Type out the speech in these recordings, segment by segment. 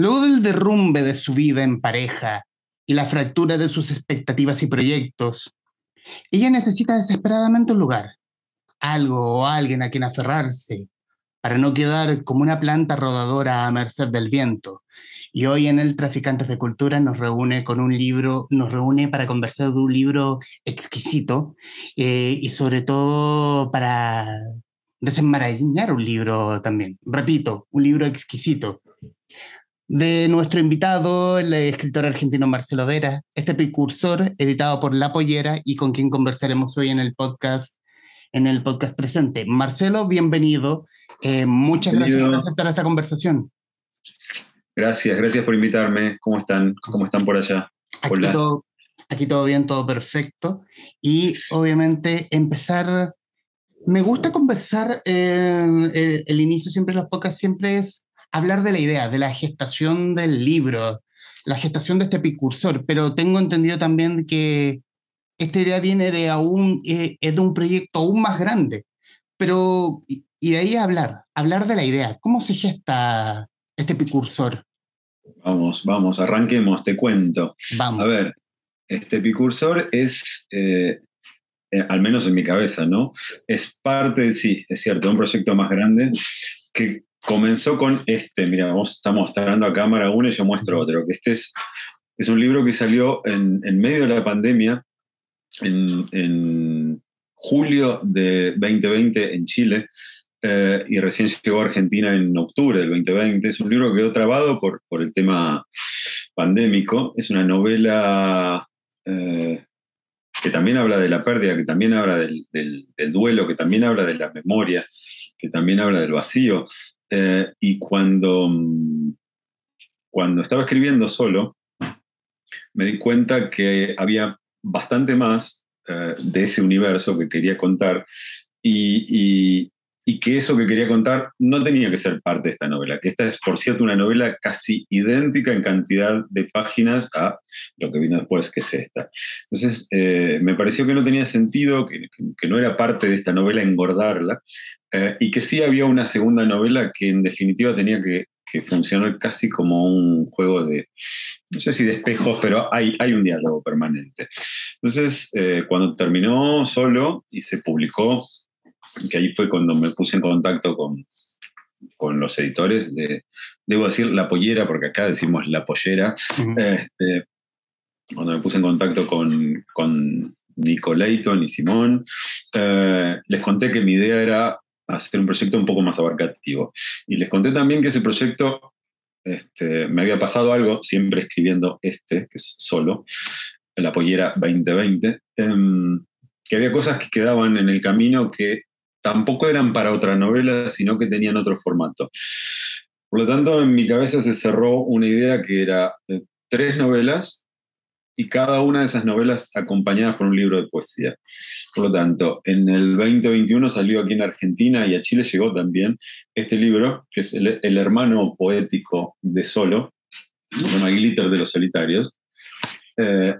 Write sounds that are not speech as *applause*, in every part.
Luego del derrumbe de su vida en pareja y la fractura de sus expectativas y proyectos, ella necesita desesperadamente un lugar, algo o alguien a quien aferrarse, para no quedar como una planta rodadora a merced del viento. Y hoy en el Traficantes de Cultura nos reúne con un libro, nos reúne para conversar de un libro exquisito eh, y sobre todo para desenmarañar un libro también. Repito, un libro exquisito. De nuestro invitado, el escritor argentino Marcelo Vera, este precursor editado por La Pollera y con quien conversaremos hoy en el podcast, en el podcast presente. Marcelo, bienvenido. Eh, muchas gracias por aceptar esta conversación. Gracias, gracias por invitarme. ¿Cómo están? ¿Cómo están por allá? Aquí todo, aquí todo bien, todo perfecto. Y obviamente empezar me gusta conversar, eh, el, inicio siempre de los podcasts siempre es hablar de la idea, de la gestación del libro, la gestación de este precursor, pero tengo entendido también que esta idea viene de, aún, eh, es de un proyecto aún más grande, pero y de ahí hablar, hablar de la idea, ¿cómo se gesta este precursor? Vamos, vamos, arranquemos, te cuento. Vamos. A ver, este precursor es eh, eh, al menos en mi cabeza, ¿no? Es parte, sí, es cierto, de un proyecto más grande que comenzó con este, mira, vamos, estamos mostrando a cámara uno y yo muestro otro, que este es, es un libro que salió en, medio de la pandemia, en, julio de 2020 en Chile, eh, y recién llegó a Argentina en octubre del 2020. Es un libro que quedó trabado por, por el tema pandémico. Es una novela eh, que también habla de la pérdida, que también habla del, duelo, que también habla de la memoria, que también habla del vacío. Eh, y cuando, mm, cuando estaba escribiendo solo, me di cuenta que había bastante más eh, de ese universo que quería contar y, y que eso que quería contar no tenía que ser parte de esta novela, que esta es, por cierto, una novela casi idéntica en cantidad de páginas a lo que vino después, que es esta. Entonces, eh, me pareció que no tenía sentido, que, que, no era parte de esta novela engordarla, eh, y que sí había una segunda novela que en definitiva tenía que, que funcionar casi como un juego de, no sé si de espejos, pero hay, hay un diálogo permanente. Entonces, eh, cuando terminó solo y se publicó que ahí fue cuando me puse en contacto con, con los editores de, debo decir, La Pollera, porque acá decimos La Pollera, este, cuando me puse en contacto con, con Nico Leighton y Simón, eh, les conté que mi idea era hacer un proyecto un poco más abarcativo. Y les conté también que ese proyecto este, me había pasado algo, siempre escribiendo este, que es solo, La Pollera 2020, em, que había cosas que quedaban en el camino que tampoco eran para otra novela, sino que tenían otro formato. Por lo tanto, en mi cabeza se cerró una idea que era eh, tres novelas y cada una de esas novelas acompañadas por un libro de poesía. Por lo tanto, en el 2021 salió aquí en Argentina y a Chile llegó también este libro, que es el, hermano poético de Solo, se llama Glitter de los Solitarios. Eh,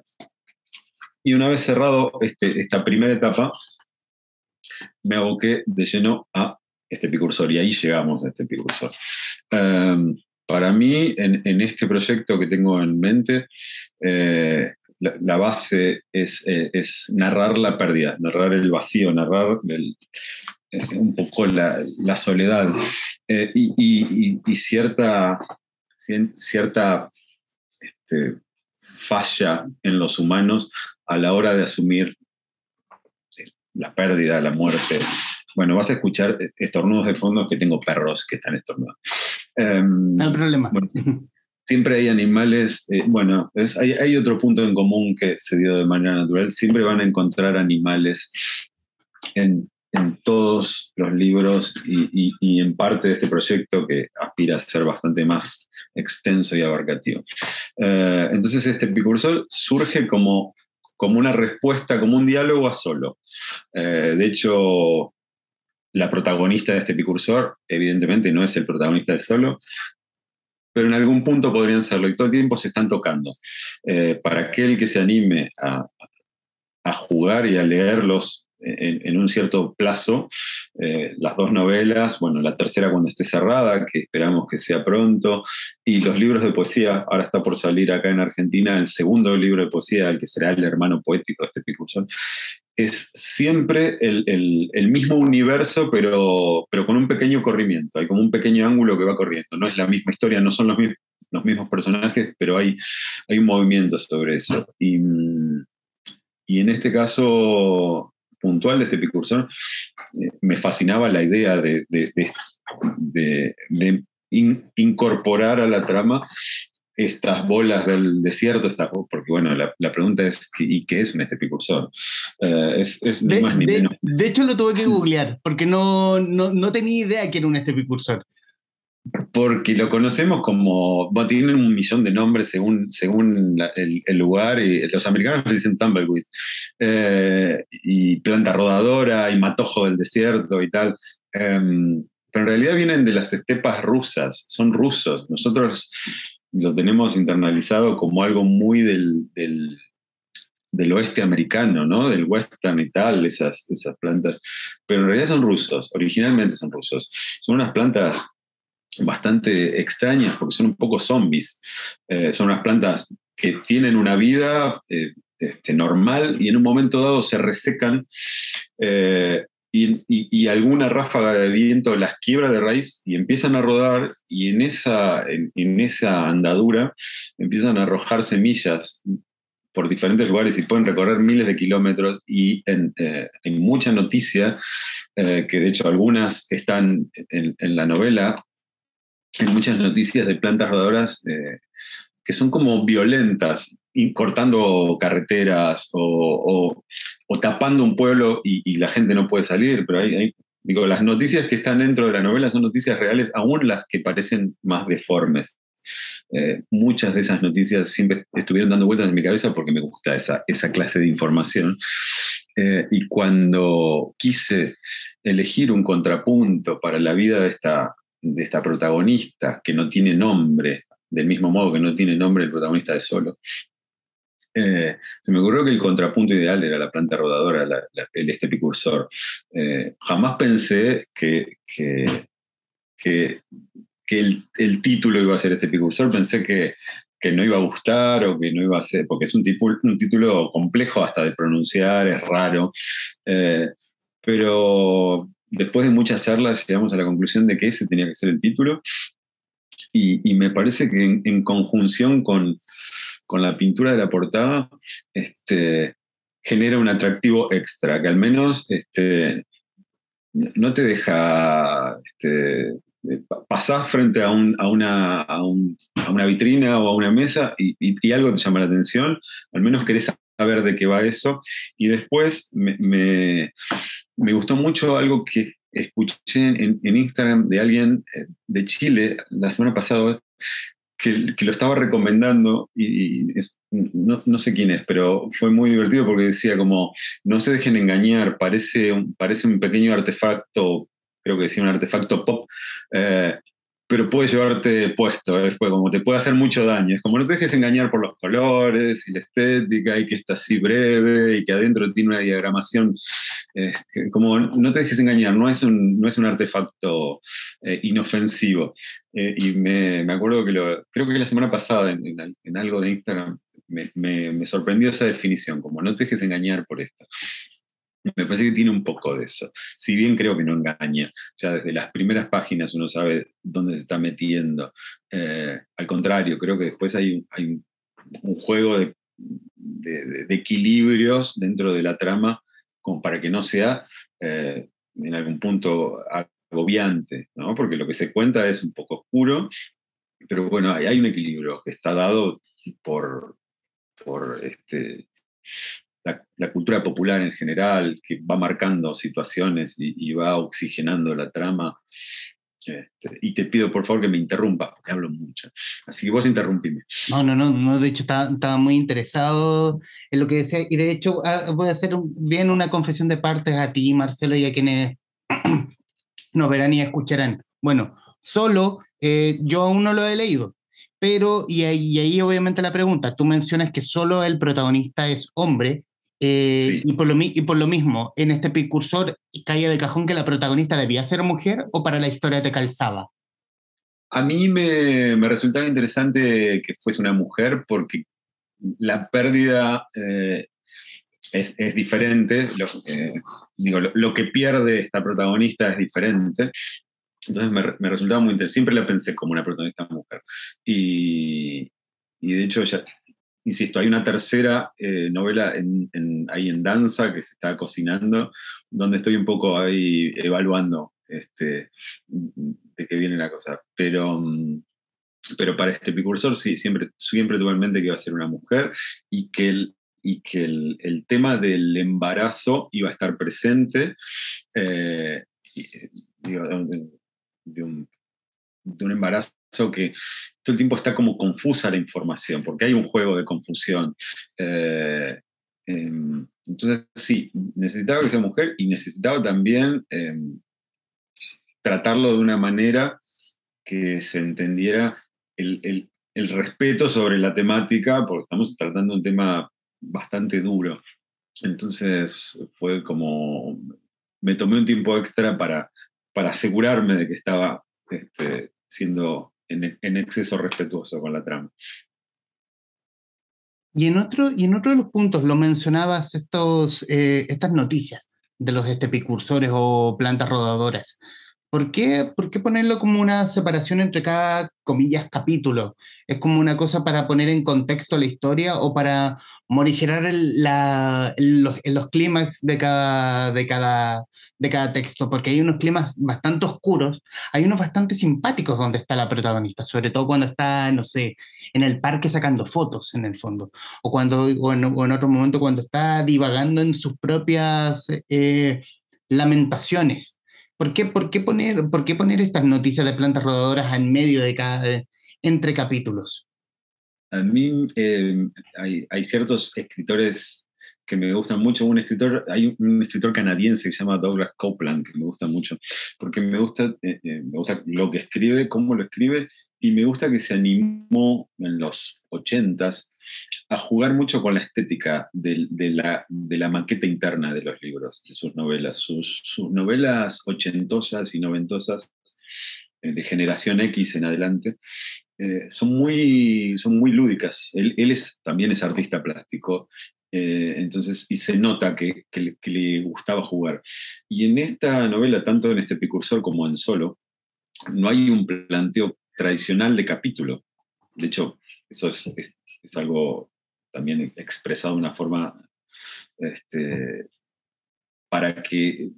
y una vez cerrado este, esta primera etapa, me aboqué de lleno a este precursor y ahí llegamos a este precursor. Em, para mí, en, este proyecto que tengo en mente, eh, la, base es, eh, es, narrar la pérdida, narrar el vacío, narrar eh, un poco la, soledad y, cierta, cierta este, falla en los humanos a la hora de asumir la pérdida, la muerte. Bueno, vas a escuchar estornudos de fondo que tengo perros que están estornudando. Em, no hay problema. *laughs* siempre hay animales, eh, bueno, hay, otro punto en común que se dio de manera natural, siempre van a encontrar animales en, todos los libros y, en parte de este proyecto que aspira a ser bastante más extenso y abarcativo. Eh, entonces este precursor surge como como una respuesta, como un diálogo a solo. Eh, de hecho, la protagonista de este precursor, evidentemente, no es el protagonista de solo, pero en algún punto podrían serlo y todo el tiempo se están tocando. Eh, para aquel que se anime a, jugar y a leer los, en, un cierto plazo eh, las dos novelas, bueno, la tercera cuando esté cerrada, que esperamos que sea pronto, y los libros de poesía, ahora está por salir acá en Argentina el segundo libro de poesía, el que será el hermano poético de este Picursón, es siempre el, mismo universo, pero, pero con un pequeño corrimiento, hay como un pequeño ángulo que va corriendo, no es la misma historia, no son los mismos, los mismos personajes, pero hay, hay un movimiento sobre eso. Y, y en este caso, puntual de este Picursón, eh, me fascinaba la idea de, incorporar a la trama estas bolas del desierto, porque bueno, la, pregunta es, ¿y qué es un este eh, es, ni más ni menos. De hecho lo tuve que googlear, porque no, no, tenía idea que era un estepicursor porque lo conocemos como, bueno, tienen un millón de nombres según, según el, lugar, y los americanos le dicen tumbleweed, eh, y planta rodadora, y matojo del desierto y tal. Em, pero en realidad vienen de las estepas rusas, son rusos. Nosotros lo tenemos internalizado como algo muy del, del, del oeste americano, ¿no? Del western y tal, esas, esas plantas. Pero en realidad son rusos, originalmente son rusos. Son unas plantas bastante extrañas porque son un poco zombies. Eh, son unas plantas que tienen una vida eh, este, normal y en un momento dado se resecan eh, y, alguna ráfaga de viento las quiebra de raíz y empiezan a rodar y en esa, en, esa andadura empiezan a arrojar semillas por diferentes lugares y pueden recorrer miles de kilómetros y en, mucha noticia, que de hecho algunas están en, en, la novela, hay muchas noticias de plantas rodadoras eh, que son como violentas, cortando carreteras o, tapando un pueblo y, la gente no puede salir, pero hay, digo, las noticias que están dentro de la novela son noticias reales, aún las que parecen más deformes. Eh, muchas de esas noticias siempre estuvieron dando vueltas en mi cabeza porque me gusta esa, esa clase de información. Eh, y cuando quise elegir un contrapunto para la vida de esta, de esta protagonista que no tiene nombre, del mismo modo que no tiene nombre el protagonista de Solo, eh, se me ocurrió que el contrapunto ideal era la planta rodadora, el este picursor. Eh, jamás pensé que, que, que, el, título iba a ser este picursor, pensé que, no iba a gustar o que no iba a ser, porque es un, un título complejo hasta de pronunciar, es raro, eh, pero después de muchas charlas llegamos a la conclusión de que ese tenía que ser el título y, me parece que en, conjunción con, la pintura de la portada este, genera un atractivo extra, que al menos este, no te deja este, pasar frente a, una, una, vitrina o a una mesa y, algo te llama la atención, al menos querés saber de qué va eso. Y después me gustó mucho algo que escuché en, Instagram de alguien eh, de Chile la semana pasada que, lo estaba recomendando y, no, sé quién es, pero fue muy divertido porque decía como, no se dejen engañar, parece parece un pequeño artefacto, creo que decía un artefacto pop, eh, pero puede llevarte puesto, ¿eh? como te puede hacer mucho daño. Es como no te dejes engañar por los colores y la estética y que está así breve y que adentro tiene una diagramación. Eh, como no te dejes engañar, no es un, no es un artefacto eh, inofensivo. y me, me, acuerdo que lo, creo que la semana pasada en, algo de Instagram me sorprendió esa definición, como no te dejes engañar por esto. Me parece que tiene un poco de eso. Si bien creo que no engaña, ya desde las primeras páginas uno sabe dónde se está metiendo. Eh, al contrario, creo que después hay, hay un juego de, equilibrios dentro de la trama para que no sea eh, en algún punto agobiante, ¿no? porque lo que se cuenta es un poco oscuro, pero bueno, hay, un equilibrio que está dado por, por este, la, cultura popular en general, que va marcando situaciones y, va oxigenando la trama. Este, y te pido por favor que me interrumpa, porque hablo mucho. Así que vos interrumpime. No, no, no, no de hecho estaba, muy interesado en lo que decía. Y de hecho ah, voy a hacer bien una confesión de partes a ti, Marcelo, y a quienes *clears throat* nos verán y escucharán. Bueno, solo eh, yo aún no lo he leído, pero, y ahí, y ahí obviamente la pregunta, tú mencionas que solo el protagonista es hombre, Eh, y, por lo, y por lo mismo, en este precursor caía de cajón que la protagonista debía ser mujer o para la historia te calzaba. A mí me, me resultaba interesante que fuese una mujer porque la pérdida eh, es, es, diferente, lo, eh, digo, lo, que pierde esta protagonista es diferente. Entonces me, me, resultaba muy interesante. Siempre la pensé como una protagonista mujer. Y, y de hecho, ya, insisto, hay una tercera eh, novela ahí en danza que se está cocinando, donde estoy un poco ahí evaluando este, de qué viene la cosa. Pero, pero para este precursor sí, siempre, siempre tuve en mente que iba a ser una mujer y que el, y que el, tema del embarazo iba a estar presente. Eh, digo, de, de, un, de un embarazo que todo el tiempo está como confusa la información, porque hay un juego de confusión. Eh, eh, entonces, sí, necesitaba que sea mujer y necesitaba también eh, tratarlo de una manera que se entendiera el, el, el, respeto sobre la temática, porque estamos tratando un tema bastante duro. Entonces fue como, me tomé un tiempo extra para, para asegurarme de que estaba este, siendo en, exceso respetuoso con la trama. Y en otro, y en otro de los puntos lo mencionabas, estos, eh, estas noticias de los estepicursores o plantas rodadoras. ¿Por qué, ¿Por qué ponerlo como una separación entre cada, comillas, capítulo? ¿Es como una cosa para poner en contexto la historia o para morigerar el, la, los, los clímax de cada, de, cada, de cada texto? Porque hay unos climas bastante oscuros, hay unos bastante simpáticos donde está la protagonista, sobre todo cuando está, no sé, en el parque sacando fotos, en el fondo, o, cuando, o, en, o en otro momento cuando está divagando en sus propias eh, lamentaciones ¿Por qué, por, qué poner, ¿Por qué poner estas noticias de plantas rodadoras en medio de cada, entre capítulos? A mí eh, hay, ciertos escritores que me gustan mucho. Un escritor, hay un, escritor canadiense que se llama Douglas Copeland, que me gusta mucho, porque me gusta, eh, eh, me gusta lo que escribe, cómo lo escribe, y me gusta que se animó en los ochentas a jugar mucho con la estética de, la, de, la, maqueta interna de los libros, de sus novelas. Sus, novelas ochentosas y noventosas, eh, de generación X en adelante, son, muy, son muy lúdicas. Él, él es, también es artista plástico eh, entonces, y se nota que, le gustaba jugar. Y en esta novela, tanto en este precursor como en solo, no hay un planteo tradicional de capítulo. De hecho, eso es, es, algo también expresado de una forma este, para que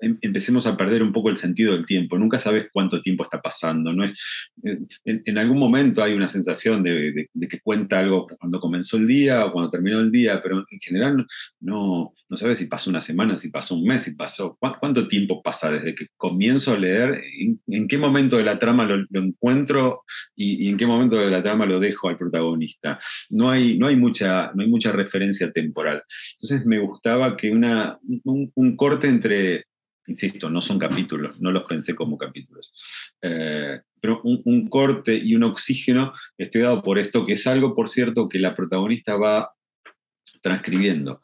empecemos a perder un poco el sentido del tiempo. Nunca sabes cuánto tiempo está pasando. ¿no? Es, en, en, algún momento hay una sensación de, que cuenta algo cuando comenzó el día o cuando terminó el día, pero en general no, no sabes si pasó una semana, si pasó un mes, si pasó. ¿Cuánto tiempo pasa desde que comienzo a leer? ¿En, qué momento de la trama lo, encuentro y, en qué momento de la trama lo dejo al protagonista? No hay, no hay, mucha, no hay mucha referencia temporal. Entonces me gustaba que una, un, un corte entre insisto, no son capítulos, no los pensé como capítulos. Eh, pero un, corte y un oxígeno esté dado por esto, que es algo, por cierto, que la protagonista va transcribiendo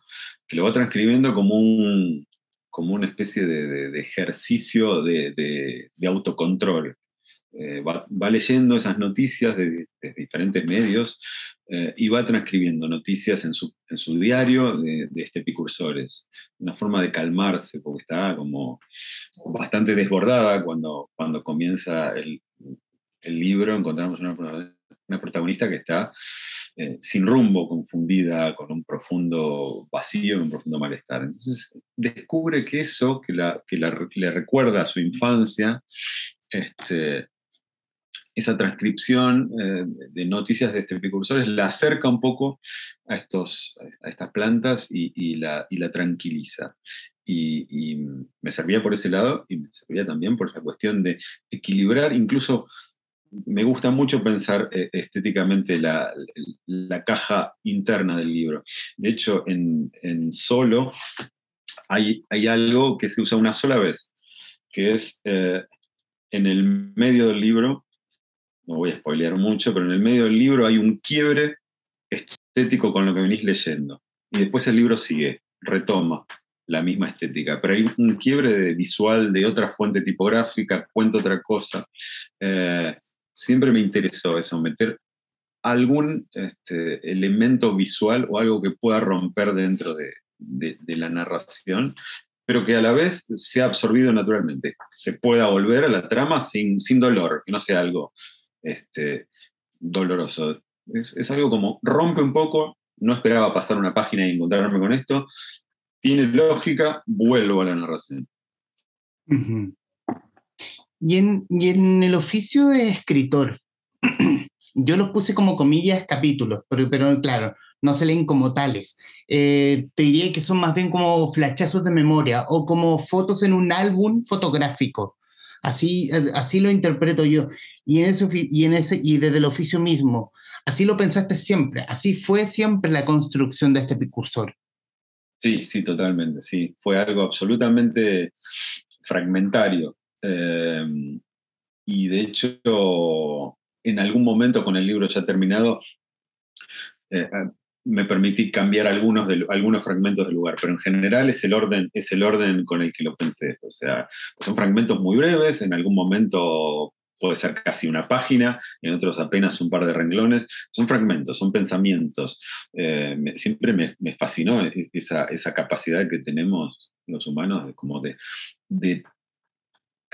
que lo va transcribiendo como, un, como una especie de, ejercicio de autocontrol. Eh, va, leyendo esas noticias de, diferentes medios eh, y va transcribiendo noticias en su, en su diario de, este Epicursores. Una forma de calmarse, porque está como bastante desbordada cuando, cuando comienza el, el libro. Encontramos una, una protagonista que está eh, sin rumbo, confundida, con un profundo vacío, un profundo malestar. Entonces descubre que eso, que, la, que la, le recuerda a su infancia, este, esa transcripción eh, de noticias de este precursores la acerca un poco a, estos, a estas plantas y, la, y la, tranquiliza. Y, me servía por ese lado y me servía también por esa cuestión de equilibrar incluso me gusta mucho pensar eh, estéticamente la, la, caja interna del libro. De hecho, en, en solo hay, hay, algo que se usa una sola vez, que es eh, en el medio del libro, no voy a spoilear mucho, pero en el medio del libro hay un quiebre estético con lo que venís leyendo. Y después el libro sigue. retoma la misma estética, pero hay un quiebre de visual de otra fuente tipográfica, cuenta otra cosa. Eh, siempre me interesó eso, meter algún este, elemento visual o algo que pueda romper dentro de, la narración, pero que a la vez sea absorbido naturalmente, se pueda volver a la trama sin, sin dolor, que no sea algo este, doloroso. Es, es, algo como rompe un poco, no esperaba pasar una página y encontrarme con esto, tiene lógica, vuelvo a la narración. y, en, y en el oficio de escritor, *clears throat* yo los puse como comillas capítulos, pero, pero claro, no se leen como tales. Eh, te diría que son más bien como flachazos de memoria o como fotos en un álbum fotográfico. Así, eh, así lo interpreto yo. Y, en ese, y, en ese, y desde el oficio mismo, así lo pensaste siempre. Así fue siempre la construcción de este precursor. Sí, sí, totalmente, sí. Fue algo absolutamente fragmentario. Eh, y de hecho, en algún momento con el libro ya terminado, eh, ah, me permití cambiar algunos, algunos fragmentos del lugar, pero en general es el, orden, es el orden con el que lo pensé. O sea, son fragmentos muy breves, en algún momento puede ser casi una página, en otros apenas un par de renglones. Son fragmentos, son pensamientos. Eh, siempre me, fascinó e, esa, esa, capacidad que tenemos los humanos de, como de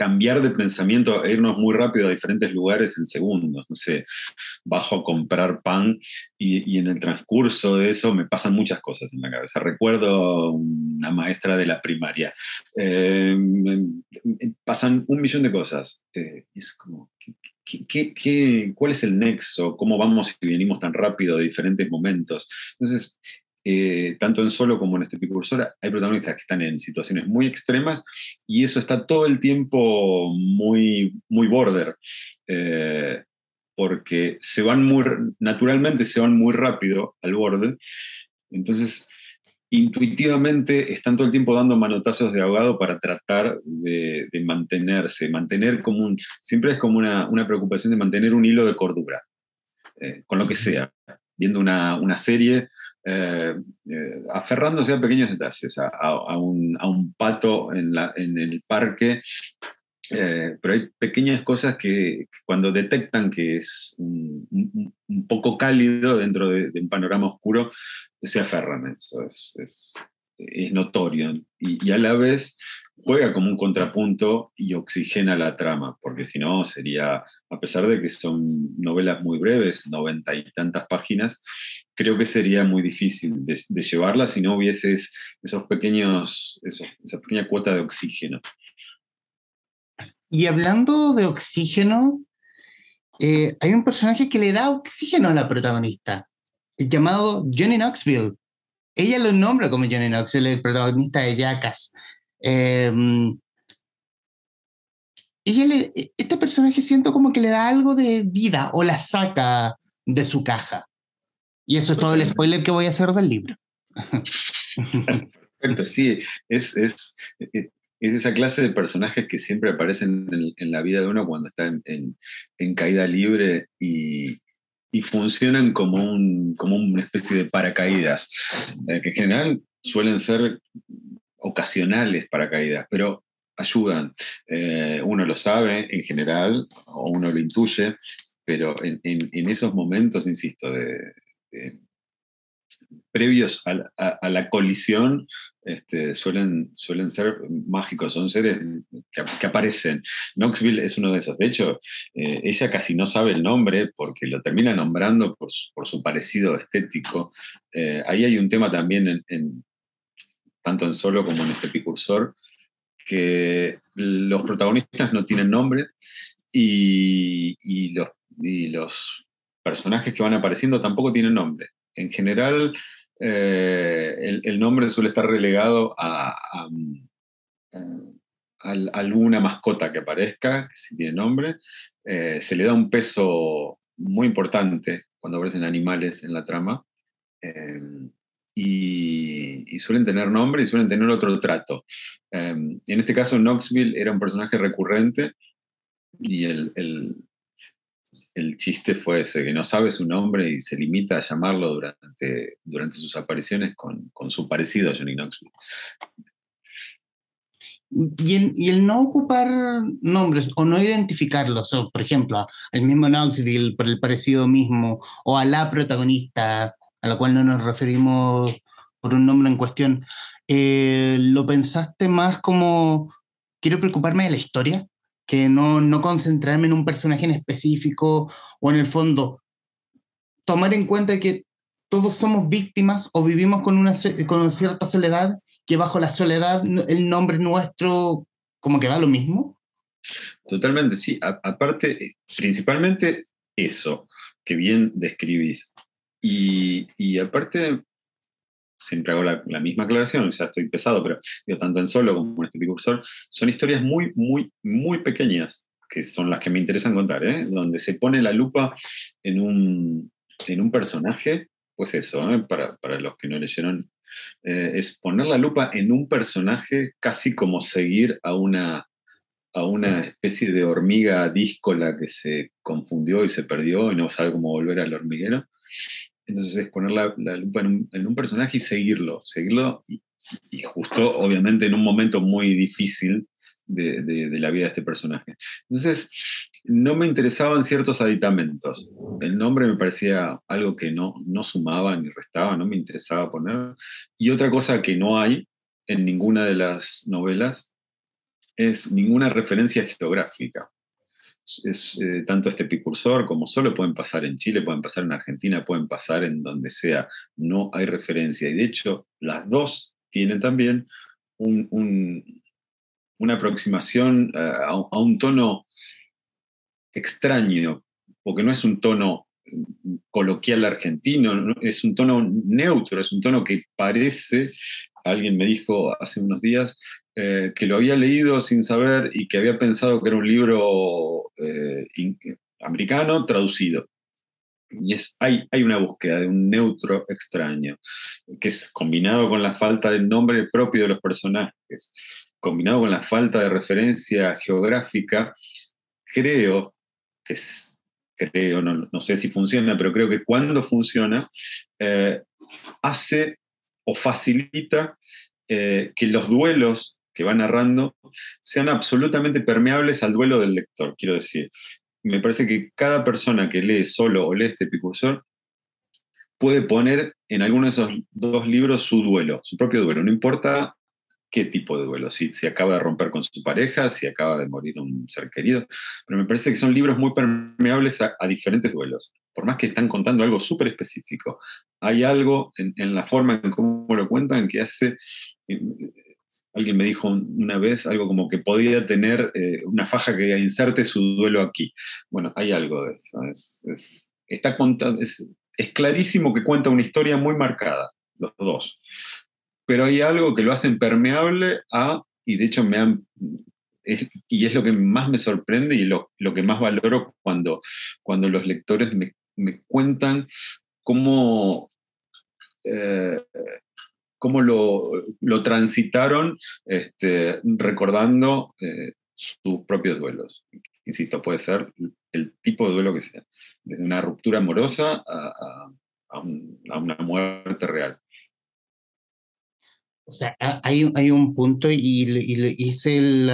cambiar de pensamiento e irnos muy rápido a diferentes lugares en segundos. No sé, bajo a comprar pan y, en el transcurso de eso me pasan muchas cosas en la cabeza. Recuerdo una maestra de la primaria. Eh, pasan un millón de cosas. Eh, es como, cuál es el nexo? ¿Cómo vamos y venimos tan rápido de diferentes momentos? Entonces, eh, tanto en solo como en este precursor, hay protagonistas que están en situaciones muy extremas y eso está todo el tiempo muy, muy border, eh, porque se van muy, naturalmente se van muy rápido al borde, entonces intuitivamente están todo el tiempo dando manotazos de ahogado para tratar de, mantenerse, mantener como un, siempre es como una, preocupación de mantener un hilo de cordura, eh, con lo que sea, viendo una, una serie eh, eh, aferrándose a pequeños detalles, a, un, pato en, el parque, eh, pero hay pequeñas cosas que, cuando detectan que es un, poco cálido dentro de, un panorama oscuro, se aferran. Eso es, notorio. y, a la vez juega como un contrapunto y oxigena la trama, porque si no sería, a pesar de que son novelas muy breves, noventa y tantas páginas, creo que sería muy difícil de, llevarla si no hubiese esos pequeños, esa pequeña cuota de oxígeno. Y hablando de oxígeno, eh, hay un personaje que le da oxígeno a la protagonista, llamado Johnny Knoxville. Ella lo nombra como Johnny Knoxville, el protagonista de Jackass. Em, ella este personaje siento como que le da algo de vida o la saca de su caja. Y eso es todo el spoiler que voy a hacer del libro. *laughs* Perfecto, sí, es, es, es, esa clase de personajes que siempre aparecen en, la vida de uno cuando está en, en, caída libre y, y, funcionan como, un, como una especie de paracaídas, eh, que en general suelen ser ocasionales paracaídas, pero ayudan. Eh, uno lo sabe en general, o uno lo intuye, pero en, esos momentos, insisto, de, previos a la, colisión, este, suelen, suelen ser mágicos, son seres que, aparecen. Knoxville es uno de esos. De hecho, eh, ella casi no sabe el nombre porque lo termina nombrando por su, parecido estético. Eh, ahí hay un tema también en, tanto en solo como en este precursor, que los protagonistas no tienen nombre y, los, personajes que van apareciendo tampoco tienen nombre. En general, eh, el, nombre suele estar relegado a, alguna mascota que aparezca, que sí tiene nombre. Eh, se le da un peso muy importante cuando aparecen animales en la trama. Eh, y, suelen tener nombre y suelen tener otro trato. En este caso, Knoxville era un personaje recurrente y el chiste fue ese, que no sabe su nombre y se limita a llamarlo durante, durante sus apariciones con, su parecido a Johnny Knoxville. Y, el no ocupar nombres o no identificarlos, por ejemplo, al mismo Knoxville por el parecido mismo, o a la protagonista, a la cual no nos referimos por un nombre en cuestión, eh, ¿lo pensaste más como quiero preocuparme de la historia? Que no, no concentrarme en un personaje en específico o en el fondo tomar en cuenta que todos somos víctimas o vivimos con una, con cierta soledad, que bajo la soledad el nombre nuestro como que da lo mismo. Totalmente, sí. aparte, principalmente eso que bien describís. Y, y aparte, siempre hago la, misma aclaración, ya estoy pesado, pero yo tanto en solo como en este precursor, son historias muy, muy, muy pequeñas, que son las que me interesan contar, ¿eh? donde se pone la lupa en un, en un personaje, pues eso, ¿eh? para, para, los que no leyeron, eh, es poner la lupa en un personaje casi como seguir a una, a una especie de hormiga díscola que se confundió y se perdió y no sabe cómo volver al hormiguero. Entonces es poner la, lupa en un, personaje y seguirlo, seguirlo y, justo obviamente en un momento muy difícil de, la vida de este personaje. Entonces no me interesaban ciertos aditamentos. El nombre me parecía algo que no, no sumaba ni restaba, no me interesaba poner. Y otra cosa que no hay en ninguna de las novelas es ninguna referencia geográfica es, eh, tanto este precursor como solo pueden pasar en Chile, pueden pasar en Argentina, pueden pasar en donde sea. No hay referencia. Y de hecho, las dos tienen también una aproximación a, un tono extraño, porque no es un tono mm, coloquial argentino, es un tono neutro, es un tono que parece, alguien me dijo hace unos días, eh, que lo había leído sin saber y que había pensado que era un libro eh, americano traducido. Y es, hay, hay una búsqueda de un neutro extraño, que es combinado con la falta del nombre propio de los personajes, combinado con la falta de referencia geográfica, creo que creo, no, sé si funciona, pero creo que cuando funciona, eh, hace o facilita que los duelos que va narrando sean absolutamente permeables al duelo del lector, quiero decir. Me parece que cada persona que lee solo o lee este Picursor puede poner en alguno de esos dos libros su duelo, su propio duelo, no importa qué tipo de duelo, si, acaba de romper con su pareja, si acaba de morir un ser querido, pero me parece que son libros muy permeables a, diferentes duelos, por más que están contando algo súper específico. Hay algo en, en, la forma en cómo lo cuentan que hace alguien me dijo una vez algo como que podía tener eh, una faja que inserte su duelo aquí. Bueno, hay algo de eso. Es, está es, clarísimo que cuenta una historia muy marcada, los dos. Pero hay algo que lo hacen permeable a, y de hecho me han, y es lo que más me sorprende y lo, lo que más valoro cuando, cuando los lectores me, me cuentan cómo eh, cómo lo, lo transitaron este, recordando eh, sus propios duelos. Insisto, puede ser el tipo de duelo que sea, desde una ruptura amorosa a, a, una muerte real. O sea, hay, hay un punto y, y hice el,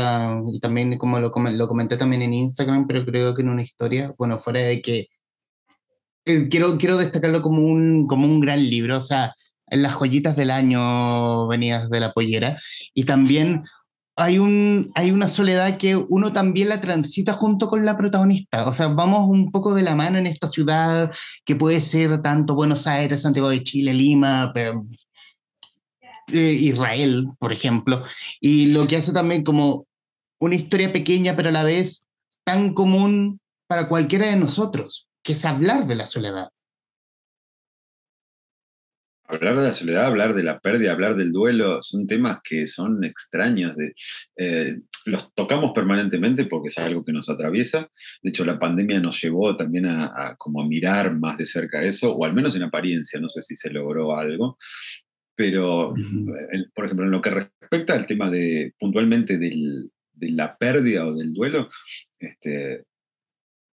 también como lo, lo comenté también en Instagram, pero creo que en una historia, bueno, fuera de que eh, quiero, quiero destacarlo como un, como un gran libro, o sea, en las joyitas del año venidas de la pollera. Y también hay, un, hay una soledad que uno también la transita junto con la protagonista. O sea, vamos un poco de la mano en esta ciudad que puede ser tanto Buenos Aires, Santiago de Chile, Lima, pero, eh, Israel, por ejemplo. Y lo que hace también como una historia pequeña, pero a la vez tan común para cualquiera de nosotros, que es hablar de la soledad hablar de la soledad, hablar de la pérdida, hablar del duelo, son temas que son extraños. De, eh, los tocamos permanentemente porque es algo que nos atraviesa. De hecho, la pandemia nos llevó también a, como a mirar más de cerca eso, o al menos en apariencia, no sé si se logró algo. Pero, por ejemplo, en lo que respecta al tema de puntualmente de la pérdida o del duelo, este,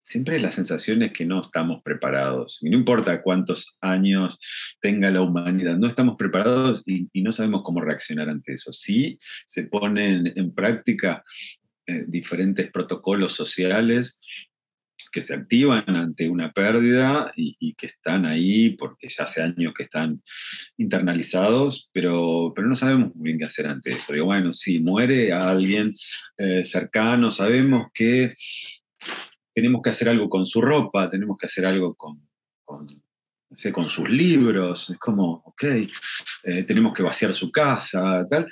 siempre la sensación es que no estamos preparados. Y no importa cuántos años tenga la humanidad, no estamos preparados y, no sabemos cómo reaccionar ante eso. Sí se ponen en práctica eh, diferentes protocolos sociales que se activan ante una pérdida y, que están ahí porque ya hace años que están internalizados, pero, pero no sabemos muy bien qué hacer ante eso. Digo, bueno, si muere alguien eh, cercano, sabemos que tenemos que hacer algo con su ropa, tenemos que hacer algo con, con, con sus libros, es como, ok, eh, tenemos que vaciar su casa, tal,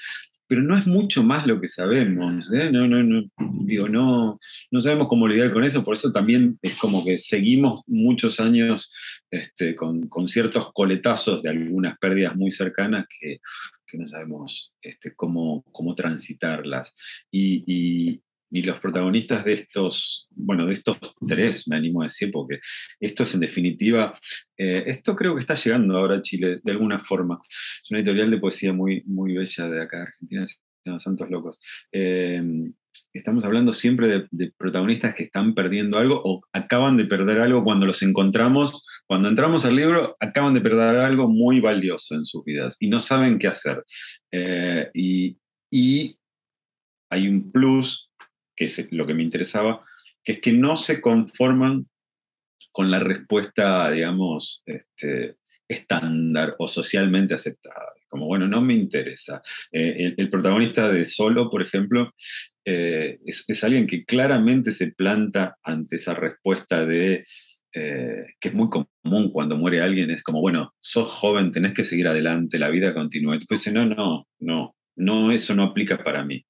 pero no es mucho más lo que sabemos, ¿eh? no, no, no, digo, no, no sabemos cómo lidiar con eso, por eso también es como que seguimos muchos años este, con, con, ciertos coletazos de algunas pérdidas muy cercanas que, que no sabemos este, cómo, cómo transitarlas. Y los protagonistas de estos, bueno, de estos tres, me animo a decir, porque esto es en definitiva, eh, esto creo que está llegando ahora a Chile de alguna forma. Es una editorial de poesía muy, muy bella de acá Argentina, Santos Locos. Eh, estamos hablando siempre de, de, protagonistas que están perdiendo algo o acaban de perder algo cuando los encontramos, cuando entramos al libro, acaban de perder algo muy valioso en sus vidas y no saben qué hacer. Eh, y, y hay un plus que es lo que me interesaba, que es que no se conforman con la respuesta, digamos, este, estándar o socialmente aceptada. Como, bueno, no me interesa. Eh, el, protagonista de Solo, por ejemplo, eh, es, alguien que claramente se planta ante esa respuesta de, eh, que es muy común cuando muere alguien, es como, bueno, sos joven, tenés que seguir adelante, la vida continúa. Y dice, no, no, no, no, eso no aplica para mí.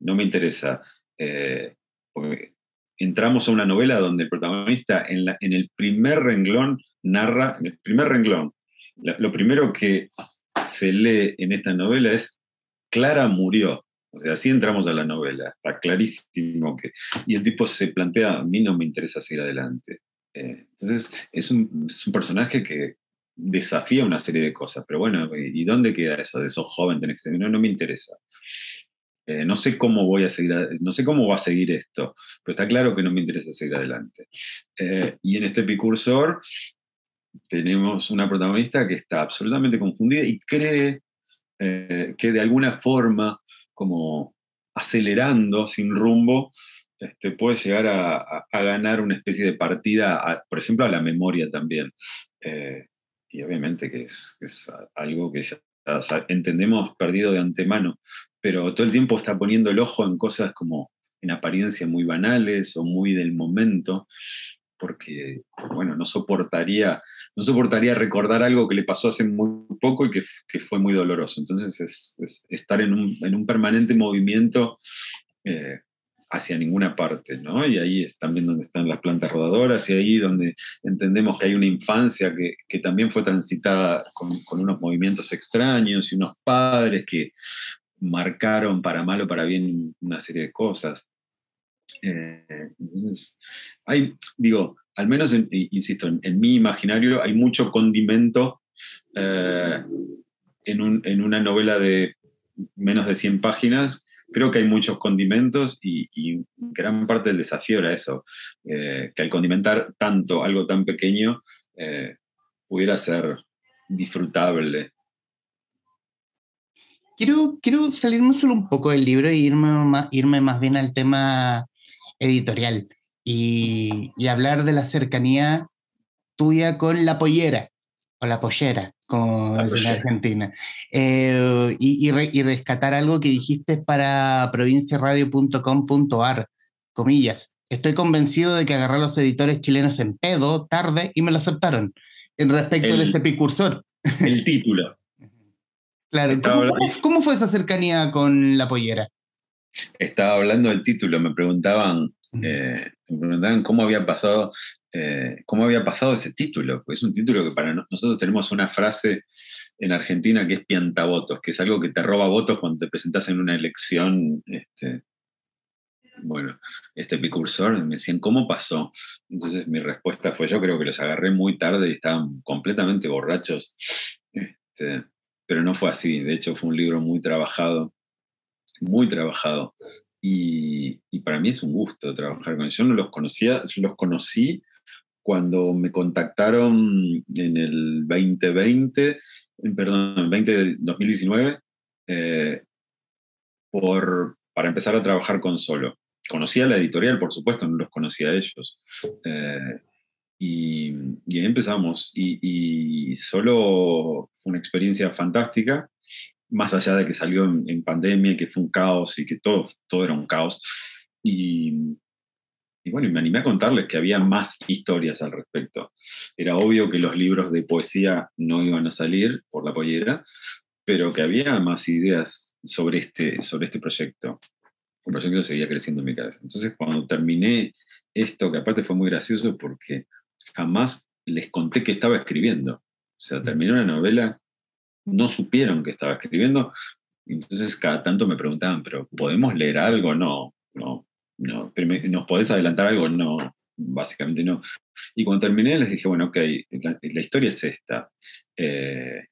No me interesa. Eh, entramos a una novela donde el protagonista en, el primer renglón narra, en el primer renglón, lo, primero que se lee en esta novela es Clara murió. O sea, así entramos a la novela, está clarísimo que... Y el tipo se plantea, a mí no me interesa seguir adelante. Eh, entonces, es un, es un, personaje que desafía una serie de cosas, pero bueno, ¿y dónde queda eso de sos joven, tenés que no, no me interesa. Eh, no sé cómo voy a seguir, no sé cómo va a seguir esto, pero está claro que no me interesa seguir adelante. Eh, y en este epicursor tenemos una protagonista que está absolutamente confundida y cree eh, que de alguna forma, como acelerando sin rumbo, este, puede llegar a, ganar una especie de partida, por ejemplo, a la memoria también. y obviamente que es, es algo que ya entendemos perdido de antemano, pero todo el tiempo está poniendo el ojo en cosas como en apariencia muy banales o muy del momento, porque, bueno, no soportaría, no soportaría recordar algo que le pasó hace muy poco y que, que fue muy doloroso. Entonces es, estar en un, en un, permanente movimiento eh, hacia ninguna parte, ¿no? Y ahí es también donde están las plantas rodadoras y ahí donde entendemos que hay una infancia que, que también fue transitada con, con, unos movimientos extraños y unos padres que marcaron para mal o para bien una serie de cosas. Eh, entonces, hay, digo, al menos, insisto, en, mi imaginario hay mucho condimento eh, en, un, en una novela de menos de 100 páginas creo que hay muchos condimentos y, gran parte del desafío era eso, eh, que al condimentar tanto algo tan pequeño pudiera ser disfrutable. Quiero, quiero salirme solo un poco del libro e irme más, irme más bien al tema editorial y, y hablar de la cercanía tuya con la pollera o la pollera como es en Argentina. Eh, y, y, rescatar algo que dijiste para provinciaradio.com.ar, comillas. Estoy convencido de que agarré a los editores chilenos en pedo, tarde, y me lo aceptaron. En respecto de este precursor. El título. Claro. ¿Cómo, fue esa cercanía con la pollera? Estaba hablando del título, me preguntaban, eh, me preguntaban cómo había pasado eh, cómo había pasado ese título. Pues es un título que para nosotros tenemos una frase en Argentina que es piantavotos, que es algo que te roba votos cuando te presentas en una elección. Este, bueno, este precursor, me decían, ¿cómo pasó? Entonces mi respuesta fue, yo creo que los agarré muy tarde y estaban completamente borrachos. Este, pero no fue así, de hecho fue un libro muy trabajado, muy trabajado. y, para mí es un gusto trabajar con ellos. Yo no los conocía, yo los conocí cuando me contactaron en el 2020, perdón, en el 2019, eh, por, para empezar a trabajar con Solo. Conocía la editorial, por supuesto, no los conocía a ellos. Eh, y, ahí empezamos. Y, Solo fue una experiencia fantástica, más allá de que salió en, pandemia y que fue un caos y que todo, todo era un caos. Y, y bueno, me animé a contarles que había más historias al respecto. Era obvio que los libros de poesía no iban a salir por la pollera, pero que había más ideas sobre este, sobre este proyecto. El proyecto seguía creciendo en mi cabeza. Entonces, cuando terminé esto, que aparte fue muy gracioso porque jamás les conté que estaba escribiendo. Sea, terminé una novela, no supieron que estaba escribiendo, entonces cada tanto me preguntaban, pero ¿podemos leer algo? No, no, no. ¿Nos podés adelantar algo? No, básicamente no. Y cuando terminé les dije, bueno, ok, la, historia es esta. Eh,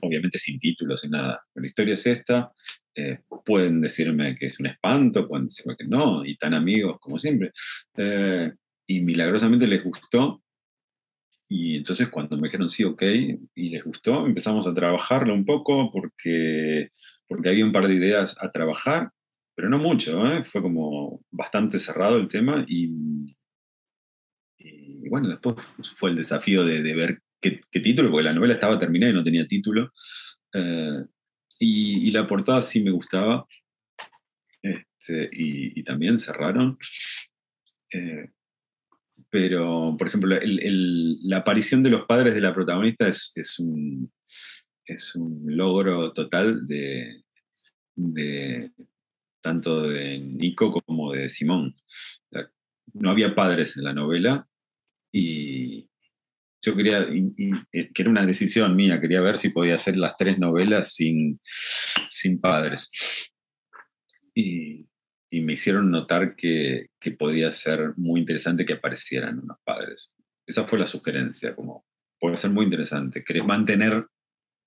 obviamente sin títulos, sin nada. la historia es esta. Eh, pueden decirme que es un espanto, pueden decirme que no, y tan amigos como siempre. Eh, y milagrosamente les gustó. Y entonces cuando me dijeron sí, ok, y les gustó, empezamos a trabajarlo un poco porque, porque había un par de ideas a trabajar, pero no mucho, ¿eh? fue como bastante cerrado el tema y, bueno, después fue el desafío de, de ver qué, título, porque la novela estaba terminada y no tenía título. Eh, y, la portada sí me gustaba. Este, y, también cerraron. Eh, pero, por ejemplo, la aparición de los padres de la protagonista es, un, es un logro total de, tanto de Nico como de Simón. No había padres en la novela y, yo quería, eh, que era una decisión mía, quería ver si podía hacer las tres novelas sin, sin padres. Y, me hicieron notar que, que, podía ser muy interesante que aparecieran unos padres. Esa fue la sugerencia, como puede ser muy interesante. Querés mantener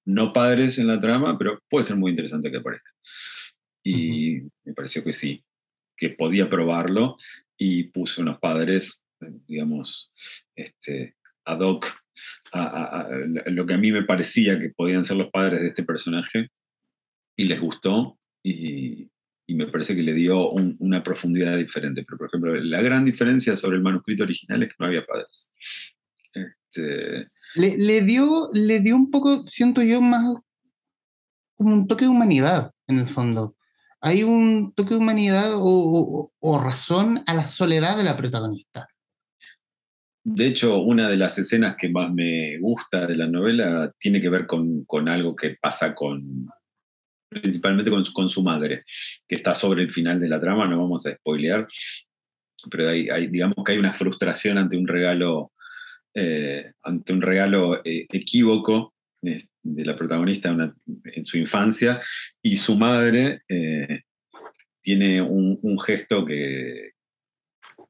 no padres en la trama, pero puede ser muy interesante que aparezcan. Y me pareció que sí, que podía probarlo y puse unos padres, digamos, este, ad hoc a, lo que a mí me parecía que podían ser los padres de este personaje y les gustó y, me parece que le dio una profundidad diferente. Pero, por ejemplo, la gran diferencia sobre el manuscrito original es que no había padres. Este, le, dio, le dio un poco, siento yo, más como un toque de humanidad, en el fondo. Hay un toque de humanidad o razón a la soledad de la protagonista. De hecho, una de las escenas que más me gusta de la novela tiene que ver con, algo que pasa con, principalmente con, su madre, que está sobre el final de la trama, no vamos a spoilear, pero hay, digamos que hay una frustración ante un regalo, eh, ante un regalo eh, equívoco eh, de la protagonista en su infancia, y su madre tiene un gesto que,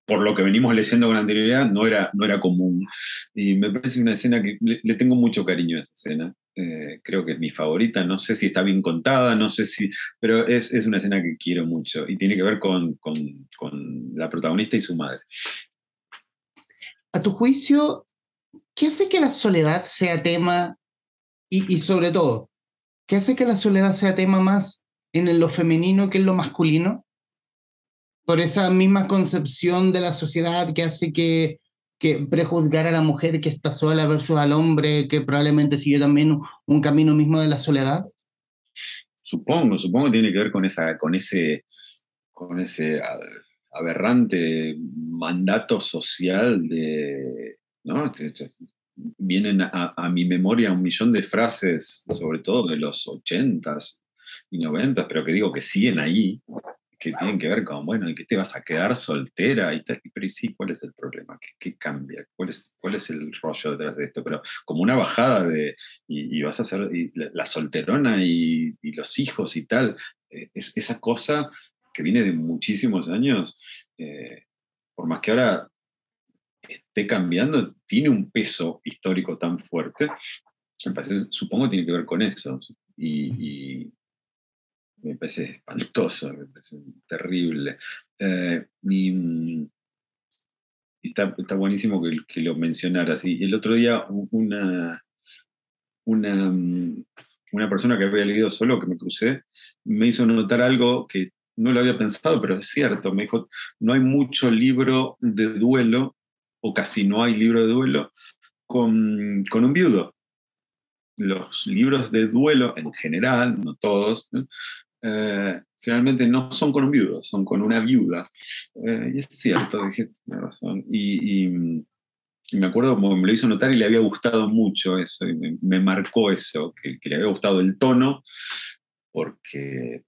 por lo que venimos leyendo con anterioridad, no era, no era común. Y me parece una escena que le, tengo mucho cariño a esa escena. Eh, creo que es mi favorita. No sé si está bien contada, no sé si. Pero es, es una escena que quiero mucho y tiene que ver con, con, con la protagonista y su madre. A tu juicio, ¿qué hace que la soledad sea tema y, y sobre todo, qué hace que la soledad sea tema más en lo femenino que en lo masculino? por esa misma concepción de la sociedad que hace que, que prejuzgar a la mujer que está sola versus al hombre que probablemente siguió también un, camino mismo de la soledad? Supongo, supongo que tiene que ver con, esa, con ese, con ese aberrante mandato social de, ¿no? Vienen a, a, mi memoria un millón de frases, sobre todo de los ochentas y noventas, pero que digo que siguen ahí, que tienen que ver con, bueno, ¿y qué te vas a quedar soltera? Y pero sí, ¿cuál es el problema? ¿Qué, cambia? ¿Cuál es, ¿Cuál es el rollo detrás de esto? Pero como una bajada de, y, vas a hacer la, solterona y, los hijos y tal, eh, es, esa cosa que viene de muchísimos años, eh, por más que ahora esté cambiando, tiene un peso histórico tan fuerte, supongo que tiene que ver con eso. y me parece espantoso, me parece terrible. Eh, y, está, buenísimo que, lo mencionaras. Y el otro día una, una, una persona que había leído solo, que me crucé, me hizo notar algo que no lo había pensado, pero es cierto. Me dijo, no hay mucho libro de duelo, o casi no hay libro de duelo, con, con un viudo. Los libros de duelo, en general, no todos, eh, generalmente no son con un viudo, son con una viuda. Eh, y es cierto, dije, razón. Y, me acuerdo como me lo hizo notar y le había gustado mucho eso, y me, marcó eso, que, le había gustado el tono, porque,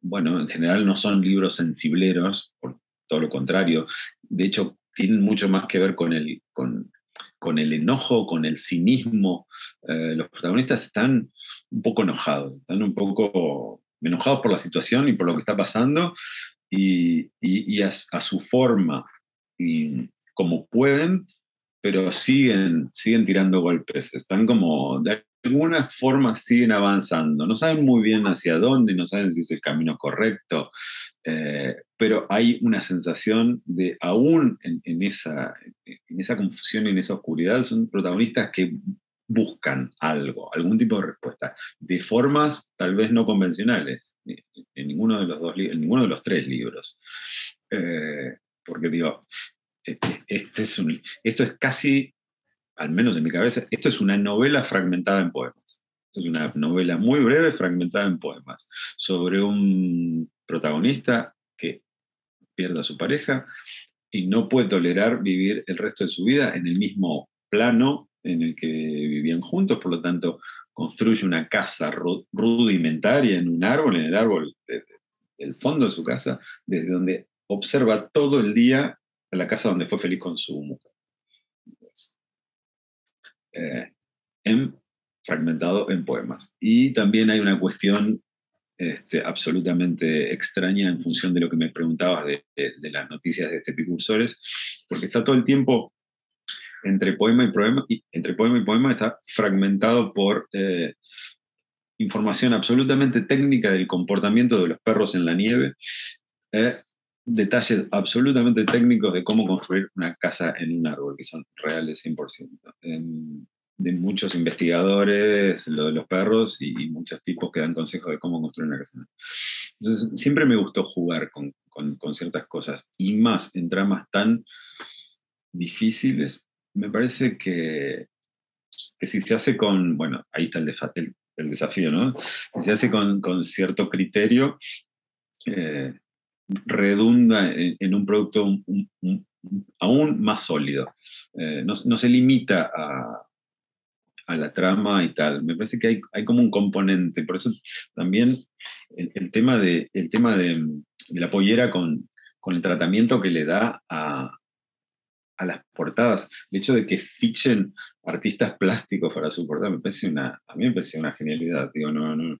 bueno, en general no son libros sensibleros, por todo lo contrario. De hecho, tienen mucho más que ver con el, con el enojo, con el cinismo. Eh, los protagonistas están un poco enojados, están un poco enojados por la situación y por lo que está pasando y, a, su forma, y como pueden, pero siguen, siguen tirando golpes, están como, de alguna forma siguen avanzando, no saben muy bien hacia dónde, no saben si es el camino correcto, eh, pero hay una sensación de, aún en, esa, en esa confusión y en esa oscuridad, son protagonistas que buscan algo, algún tipo de respuesta, de formas tal vez no convencionales, en ninguno de los, dos, en ninguno de los tres libros. Eh, porque digo, este, este es un, esto es casi, al menos en mi cabeza, esto es una novela fragmentada en poemas. es una novela muy breve, fragmentada en poemas, sobre un protagonista que pierde a su pareja y no puede tolerar vivir el resto de su vida en el mismo plano en el que vivían juntos, por lo tanto construye una casa rudimentaria en un árbol, en el árbol del fondo de su casa, desde donde observa todo el día la casa donde fue feliz con su mujer. Eh, fragmentado en poemas. Y también hay una cuestión este, absolutamente extraña en función de lo que me preguntabas de, de las noticias de este Epicursores, porque está todo el tiempo entre poema y poema, y, entre poema y poema está fragmentado por eh, información absolutamente técnica del comportamiento de los perros en la nieve, eh, detalles absolutamente técnicos de cómo construir una casa en un árbol, que son reales 100%. de muchos investigadores, lo de los perros y, muchos tipos que dan consejos de cómo construir una casa. Entonces, siempre me gustó jugar con, con ciertas cosas y más en tramas tan difíciles me parece que, que si se hace con, bueno, ahí está el, desafío, ¿no? Si se hace con, con cierto criterio, eh, redunda en, un producto aún más sólido. Eh, no, no, se limita a, a, la trama y tal. Me parece que hay, hay como un componente. Por eso también el, tema, de, el tema de la pollera con, con el tratamiento que le da a, a las portadas. El hecho de que fichen artistas plásticos para su portada me parece una, a mí me parece una genialidad. Digo, no, no,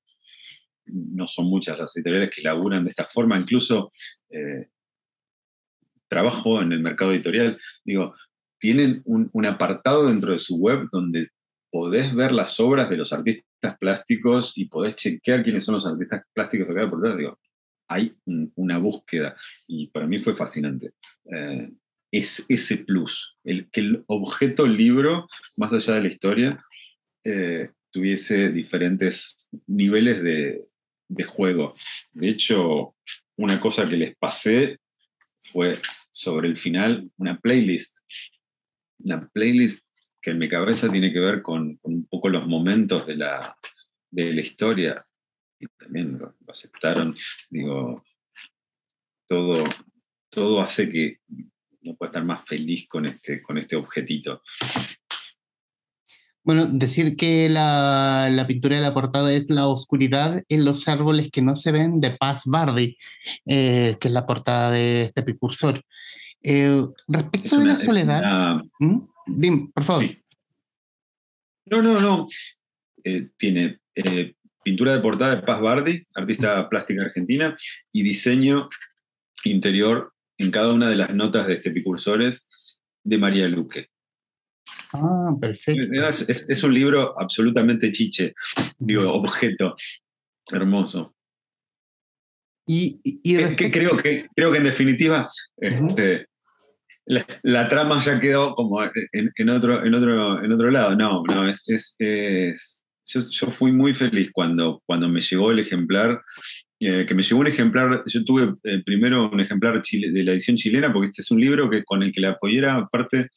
no son muchas las editoriales que laburan de esta forma. Incluso eh, trabajo en el mercado editorial. Digo, tienen un, apartado dentro de su web donde podés ver las obras de los artistas plásticos y podés chequear quiénes son los artistas plásticos de cada portada. Digo, hay una búsqueda y para mí fue fascinante. Eh, es ese plus, el, que el objeto libro, más allá de la historia, eh, tuviese diferentes niveles de, juego. De hecho, una cosa que les pasé fue sobre el final una playlist. Una playlist que en mi cabeza tiene que ver con, un poco los momentos de la, de la historia. Y también lo, lo aceptaron. Digo, todo, todo hace que no puede estar más feliz con este, con este objetito. Bueno, decir que la, la, pintura de la portada es La oscuridad en los árboles que no se ven de Paz Bardi, eh, que es la portada de este precursor. Eh, respecto de la soledad... ¿Mm? Dim, por favor. No, no, no. Eh, tiene pintura de portada de Paz Bardi, artista plástica argentina, y diseño interior en cada una de las notas de este Epicursores de María Luque. Ah, perfecto. Es, un libro absolutamente chiche, digo, objeto, hermoso. Y, creo, que, creo que en definitiva este, la, trama ya quedó como en, otro, en, otro, en otro lado. No, no, es, es, yo, fui muy feliz cuando, cuando me llegó el ejemplar, eh, que me llegó un ejemplar, yo tuve eh, primero un ejemplar de la edición chilena, porque este es un libro que, con el que la pollera, aparte,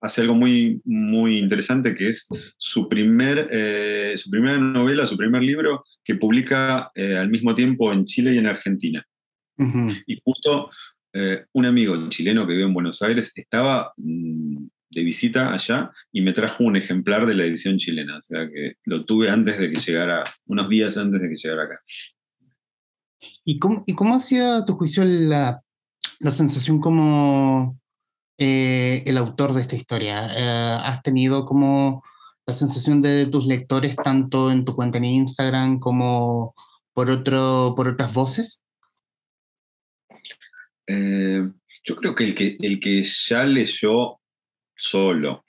hace algo muy, muy interesante, que es su, primer, eh, su primera novela, su primer libro, que publica al mismo tiempo en Chile y en Argentina. Y justo un amigo chileno que vive en Buenos Aires estaba mm, de visita allá y me trajo un ejemplar de la edición chilena. O sea que lo tuve antes de que llegara, unos días antes de que llegara acá. ¿Y cómo, y cómo ha sido, a tu juicio, la, la sensación como eh, el autor de esta historia? Eh, ¿Has tenido como la sensación de tus lectores, tanto en tu cuenta en Instagram como por, otro, por otras voces? Eh, yo creo que el, que el que ya leyó solo.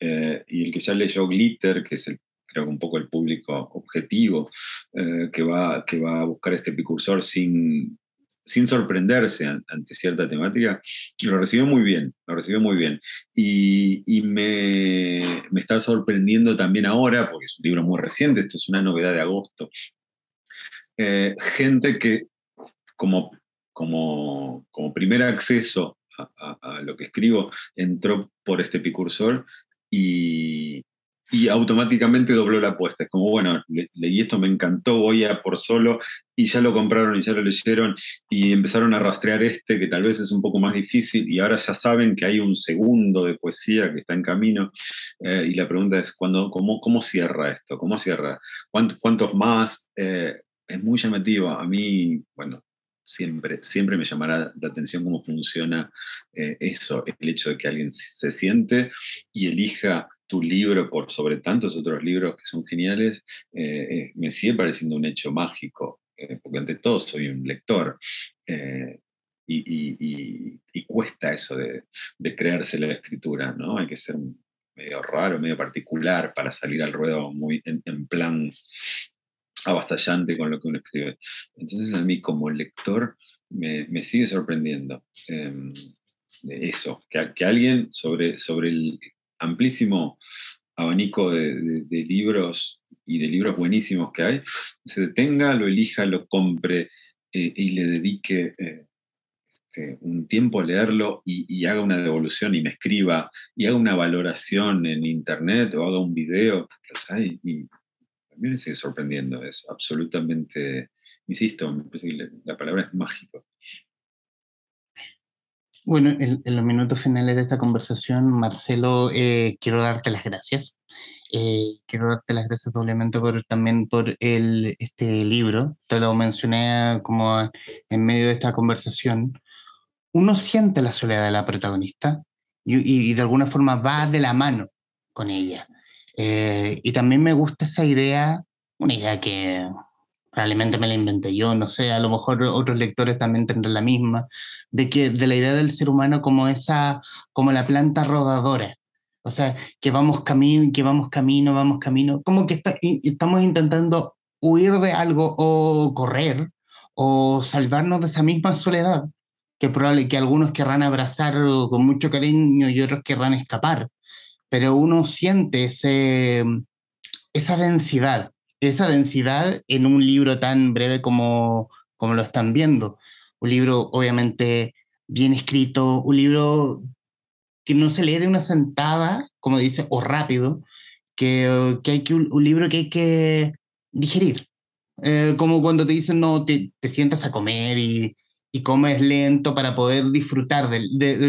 Y el que ya leyó Glitter, que es el, creo un poco el público objetivo, eh, que, va, que va a buscar este precursor sin, sin sorprenderse ante cierta temática, lo recibió muy bien, lo recibió muy bien. Y, me, me, está sorprendiendo también ahora, porque es un libro muy reciente, esto es una novedad de agosto, eh, gente que como, como, como primer acceso a, lo que escribo, entró por este precursor y, y automáticamente dobló la apuesta. Es como, bueno, leí esto, me encantó, voy a por solo, y ya lo compraron y ya lo leyeron, y empezaron a rastrear este, que tal vez es un poco más difícil, y ahora ya saben que hay un segundo de poesía que está en camino, eh, y la pregunta es, ¿cuándo, cómo, ¿cómo cierra esto? ¿Cómo cierra? ¿Cuántos, cuántos más? Eh, es muy llamativo. A mí, bueno, siempre, siempre me llamará la atención cómo funciona eh, eso, el hecho de que alguien se siente y elija tu libro por sobre tantos otros libros que son geniales, eh, eh, me sigue pareciendo un hecho mágico, porque ante todo soy un lector. Y, cuesta eso de, creerse la escritura, ¿no? Hay que ser medio raro, medio particular para salir al ruedo muy en plan avasallante con lo que uno escribe. Entonces a mí como lector me, sigue sorprendiendo em, eso, que, alguien sobre, sobre el amplísimo abanico de, libros y de libros buenísimos que hay, se detenga, lo elija, lo compre eh, y le dedique eh, este, un tiempo a leerlo y, haga una devolución y me escriba y haga una valoración en internet o haga un video, los hay y me sigue sorprendiendo, es absolutamente, insisto, la palabra es mágico. Bueno, en, los minutos finales de esta conversación, Marcelo, eh, quiero darte las gracias. Eh, quiero darte las gracias doblemente por, también por el, este libro. Te lo mencioné como en medio de esta conversación. Uno siente la soledad de la protagonista y de alguna forma va de la mano con ella. Eh, y también me gusta esa idea, una idea que probablemente me la inventé yo, no sé, a lo mejor otros lectores también tendrán la misma, de que de la idea del ser humano como esa, como la planta rodadora. O sea, que vamos camino, que vamos camino, vamos camino, como que estamos intentando huir de algo o correr o salvarnos de esa misma soledad que probable que algunos querrán abrazar con mucho cariño y otros querrán escapar pero uno siente ese, esa densidad, esa densidad en un libro tan breve como, como lo están viendo. Un libro obviamente bien escrito, un libro que no se lee de una sentada, como dice, o rápido, que, que hay que un, libro que hay que digerir. Eh, como cuando te dicen, no, te, te sientas a comer y, y comes lento para poder disfrutar de,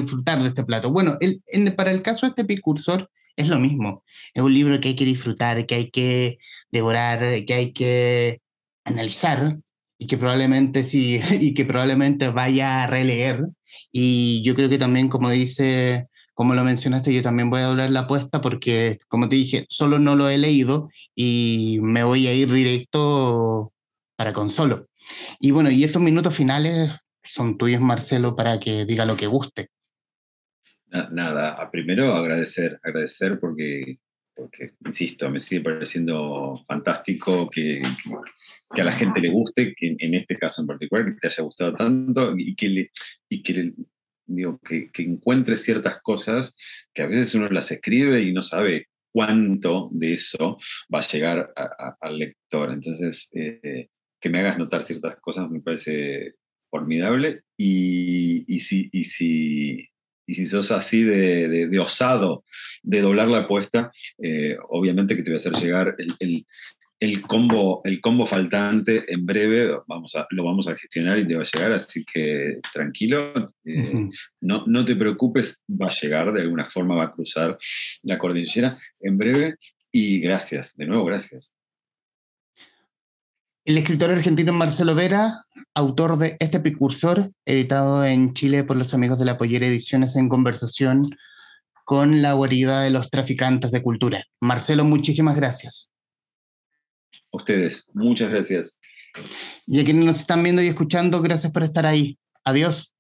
disfrutar de este plato. Bueno, el, para el caso de este precursor es lo mismo. Es un libro que hay que disfrutar, que hay que devorar, que hay que analizar y que probablemente sí, *laughs* y que probablemente vaya a releer. Y yo creo que también, como dice, como lo mencionaste, yo también voy a doblar la apuesta porque, como te dije, solo no lo he leído y me voy a ir directo para Consolo. Y bueno, y estos minutos finales son tuyos, Marcelo, para que diga lo que guste. Nada, primero agradecer, agradecer porque, porque, insisto, me sigue pareciendo fantástico que, que, a la gente le guste, que en este caso en particular, que te haya gustado tanto y que, le, y que, digo, que, que encuentre ciertas cosas que a veces uno las escribe y no sabe cuánto de eso va a llegar al lector. Entonces, eh, que me hagas notar ciertas cosas me parece formidable y, y, si, y, si, y si sos así de, de, osado de doblar la apuesta, eh, obviamente que te voy a hacer llegar el, el, combo, el combo faltante en breve, vamos a, lo vamos a gestionar y te va a llegar, así que tranquilo, eh, no, no te preocupes, va a llegar, de alguna forma va a cruzar la cordillera en breve y gracias, de nuevo gracias. El escritor argentino Marcelo Vera, autor de Este Precursor, editado en Chile por los amigos de la Pollera Ediciones en conversación con la guarida de los traficantes de cultura. Marcelo, muchísimas gracias. A ustedes, muchas gracias. Y a quienes nos están viendo y escuchando, gracias por estar ahí. Adiós.